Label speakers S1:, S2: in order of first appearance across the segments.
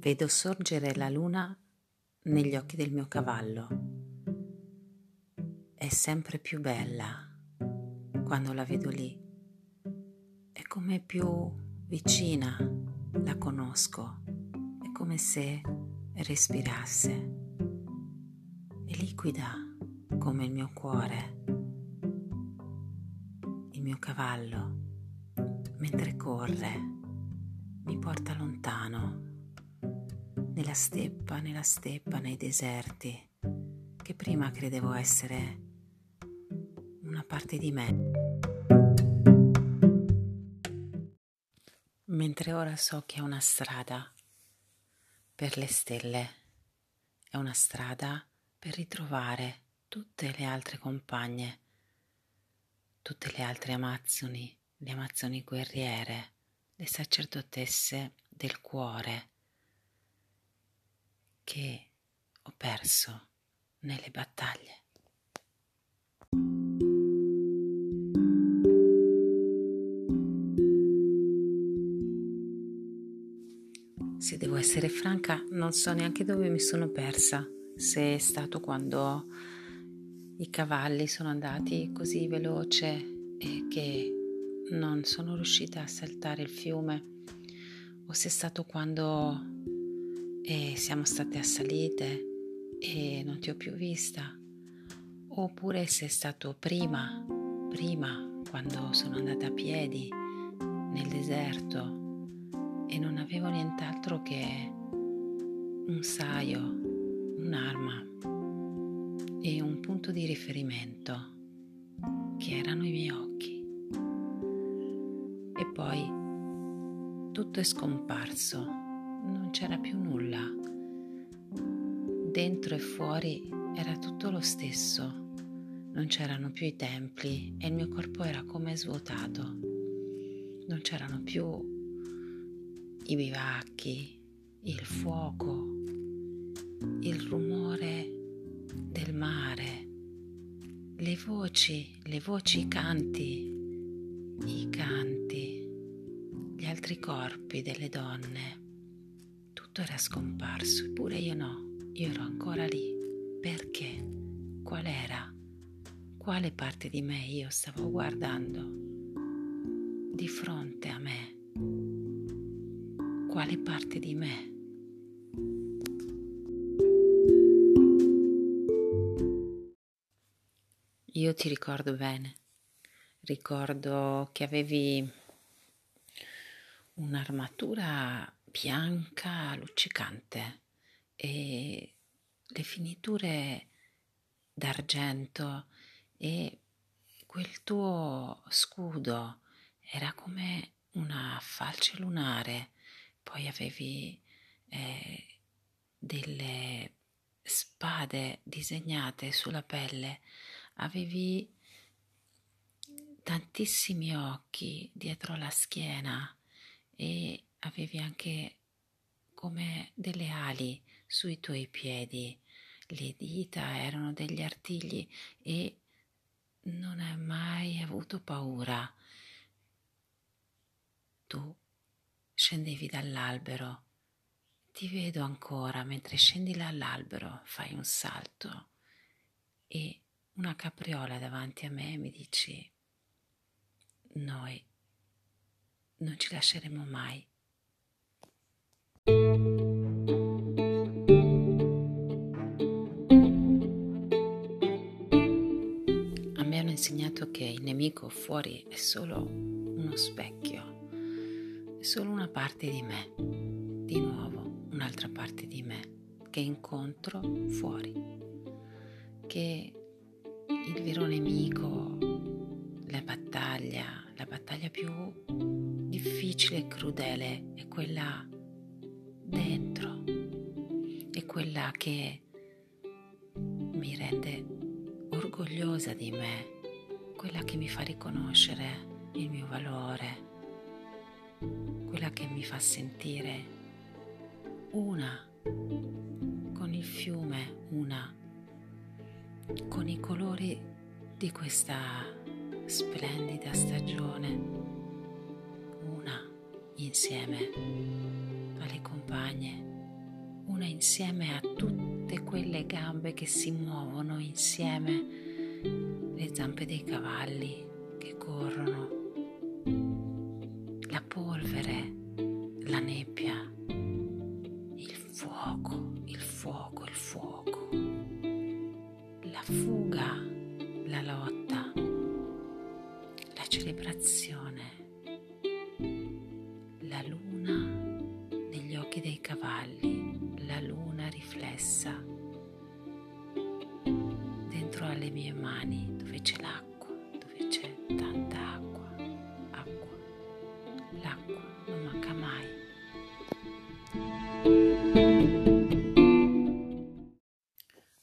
S1: Vedo sorgere la luna negli occhi del mio cavallo. È sempre più bella quando la vedo lì. È come più vicina la conosco. È come se respirasse. È liquida come il mio cuore. Il mio cavallo, mentre corre, mi porta lontano nella steppa, nella steppa, nei deserti, che prima credevo essere una parte di me. Mentre ora so che è una strada per le stelle, è una strada per ritrovare tutte le altre compagne, tutte le altre amazzoni, le amazzoni guerriere, le sacerdotesse del cuore che ho perso nelle battaglie. Se devo essere franca, non so neanche dove mi sono persa, se è stato quando i cavalli sono andati così veloce che non sono riuscita a saltare il fiume, o se è stato quando e siamo state assalite e non ti ho più vista, oppure se è stato prima, prima quando sono andata a piedi nel deserto e non avevo nient'altro che un saio, un'arma e un punto di riferimento che erano i miei occhi. E poi tutto è scomparso non c'era più nulla. Dentro e fuori era tutto lo stesso. Non c'erano più i templi e il mio corpo era come svuotato. Non c'erano più i bivacchi, il fuoco, il rumore del mare, le voci, le voci, i canti, i canti, gli altri corpi delle donne tutto era scomparso, eppure io no, io ero ancora lì. Perché? Qual era? Quale parte di me io stavo guardando? Di fronte a me? Quale parte di me? Io ti ricordo bene, ricordo che avevi un'armatura bianca luccicante. E le finiture d'argento e quel tuo scudo era come una falce lunare, poi avevi eh, delle spade disegnate sulla pelle, avevi tantissimi occhi dietro la schiena e avevi anche come delle ali sui tuoi piedi, le dita erano degli artigli e non hai mai avuto paura. Tu scendevi dall'albero, ti vedo ancora mentre scendi dall'albero, fai un salto e una capriola davanti a me mi dici noi non ci lasceremo mai. A me hanno insegnato che il nemico fuori è solo uno specchio, è solo una parte di me, di nuovo un'altra parte di me che incontro fuori, che il vero nemico, la battaglia, la battaglia più difficile e crudele è quella dentro. È quella che mi rende orgogliosa di me, quella che mi fa riconoscere il mio valore, quella che mi fa sentire una con il fiume, una con i colori di questa splendida stagione, una insieme alle compagne una insieme a tutte quelle gambe che si muovono insieme, le zampe dei cavalli che corrono, riflessa dentro alle mie mani dove c'è l'acqua, dove c'è tanta acqua, acqua, l'acqua non manca mai.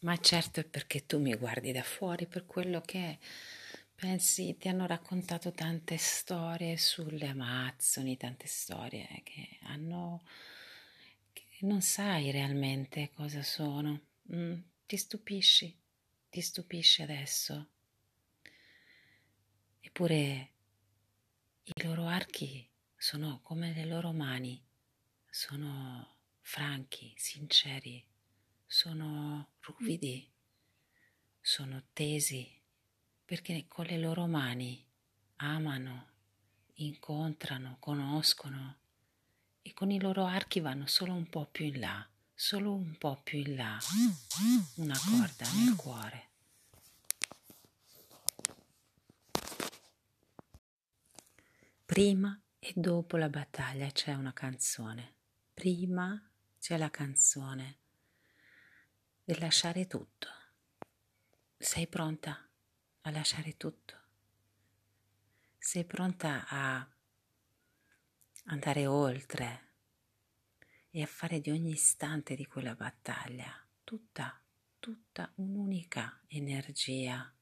S1: Ma certo è perché tu mi guardi da fuori per quello che pensi, ti hanno raccontato tante storie sulle Amazzoni, tante storie che hanno che non sai realmente cosa sono. Mm, ti stupisci, ti stupisci adesso. Eppure i loro archi sono come le loro mani, sono franchi, sinceri, sono ruvidi, sono tesi, perché con le loro mani amano, incontrano, conoscono e con i loro archi vanno solo un po' più in là, solo un po' più in là, una corda nel cuore. Prima e dopo la battaglia c'è una canzone. Prima c'è la canzone del lasciare tutto. Sei pronta a lasciare tutto? Sei pronta a andare oltre e a fare di ogni istante di quella battaglia tutta, tutta un'unica energia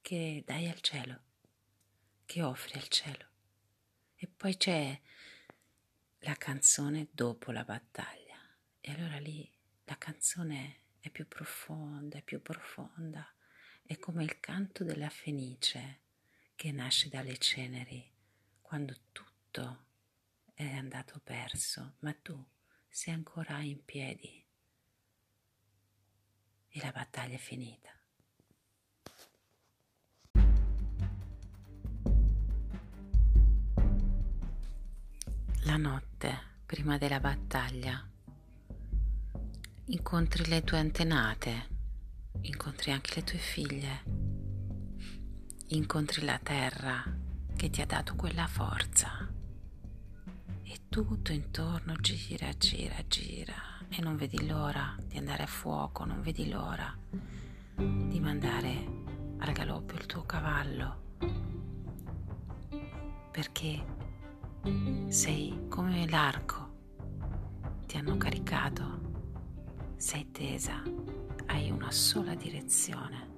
S1: che dai al cielo, che offri al cielo. E poi c'è la canzone dopo la battaglia. E allora lì la canzone è più profonda, è più profonda. È come il canto della fenice che nasce dalle ceneri quando tutto è andato perso, ma tu sei ancora in piedi e la battaglia è finita. La notte, prima della battaglia, incontri le tue antenate, incontri anche le tue figlie, incontri la terra che ti ha dato quella forza e tutto intorno gira, gira, gira. E non vedi l'ora di andare a fuoco, non vedi l'ora di mandare al galoppo il tuo cavallo. Perché sei come l'arco, ti hanno caricato, sei tesa, hai una sola direzione.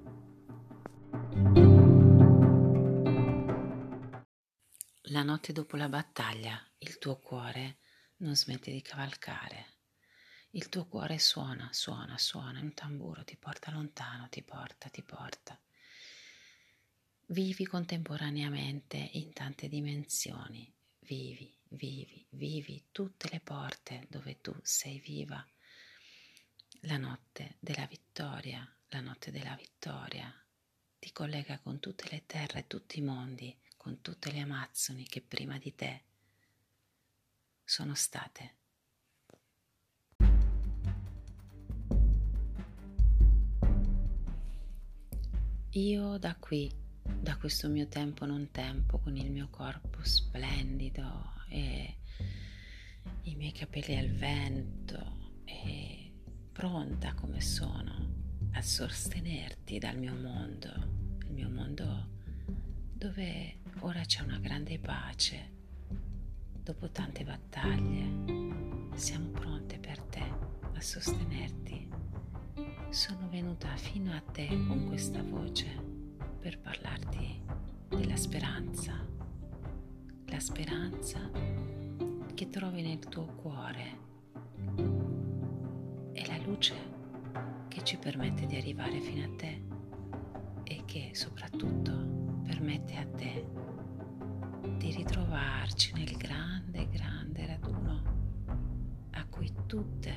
S1: La notte dopo la battaglia il tuo cuore non smette di cavalcare. Il tuo cuore suona, suona, suona, un tamburo ti porta lontano, ti porta, ti porta. Vivi contemporaneamente in tante dimensioni, vivi, vivi, vivi tutte le porte dove tu sei viva. La notte della vittoria, la notte della vittoria ti collega con tutte le terre, tutti i mondi, con tutte le Amazzoni che prima di te sono state. Io da qui da questo mio tempo non tempo con il mio corpo splendido e i miei capelli al vento e pronta come sono a sostenerti dal mio mondo, il mio mondo dove ora c'è una grande pace. Dopo tante battaglie siamo pronte per te a sostenerti. Sono venuta fino a te con questa voce per parlarti della speranza, la speranza che trovi nel tuo cuore è la luce che ci permette di arrivare fino a te e che soprattutto permette a te di ritrovarci nel grande, grande raduno a cui tutte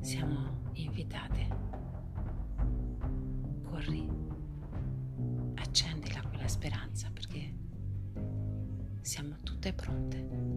S1: siamo invitate. Corri, accendila quella speranza perché siamo tutte pronte.